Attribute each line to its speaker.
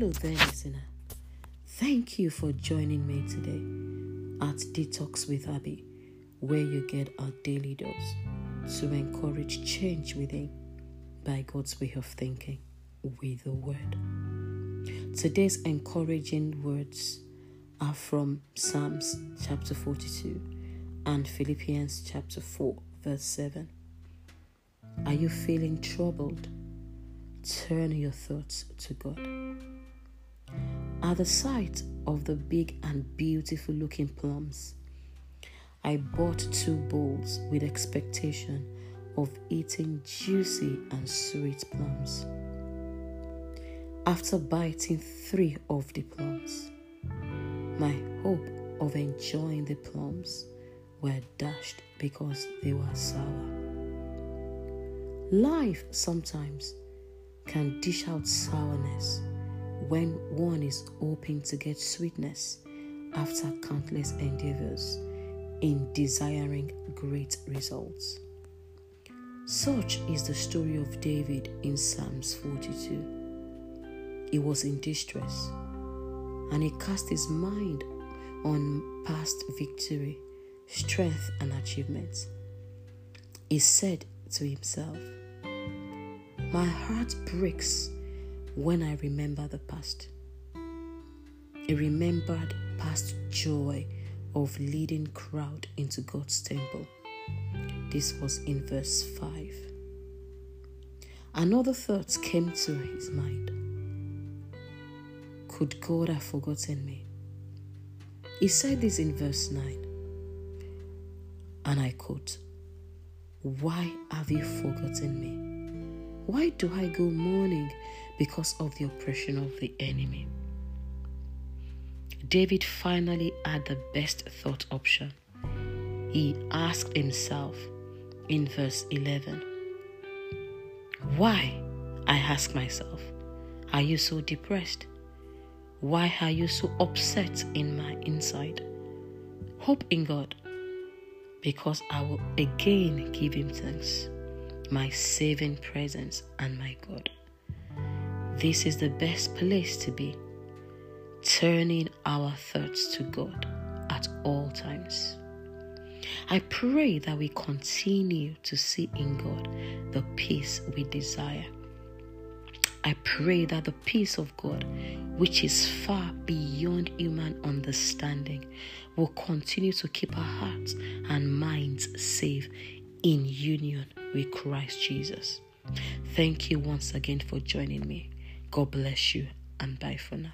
Speaker 1: Hello there, listener. Thank you for joining me today at Detox with Abby, where you get a daily dose to encourage change within by God's way of thinking with the Word. Today's encouraging words are from Psalms chapter 42 and Philippians chapter 4, verse 7. Are you feeling troubled? Turn your thoughts to God. At the sight of the big and beautiful looking plums, I bought two bowls with expectation of eating juicy and sweet plums. After biting three of the plums, my hope of enjoying the plums were dashed because they were sour. Life sometimes can dish out sourness when one is hoping to get sweetness after countless endeavors in desiring great results. Such is the story of David in Psalms 42. He was in distress and he cast his mind on past victory, strength, and achievements. He said to himself, My heart breaks when I remember the past. A remembered past joy of leading crowd into God's temple. This was in verse 5. Another thought came to his mind. Could God have forgotten me? He said this in verse 9. And I quote, Why have you forgotten me? Why do I go mourning because of the oppression of the enemy? David finally had the best thought option. He asked himself in verse 11, Why, I ask myself, are you so depressed? Why are you so upset in my inside? Hope in God, because I will again give Him thanks, my saving presence and my God. This is the best place to be turning our thoughts to God at all times. I pray that we continue to see in God the peace we desire. I pray that the peace of God, which is far beyond human understanding, will continue to keep our hearts and minds safe in union with Christ Jesus. Thank you once again for joining me. God bless you and bye for now.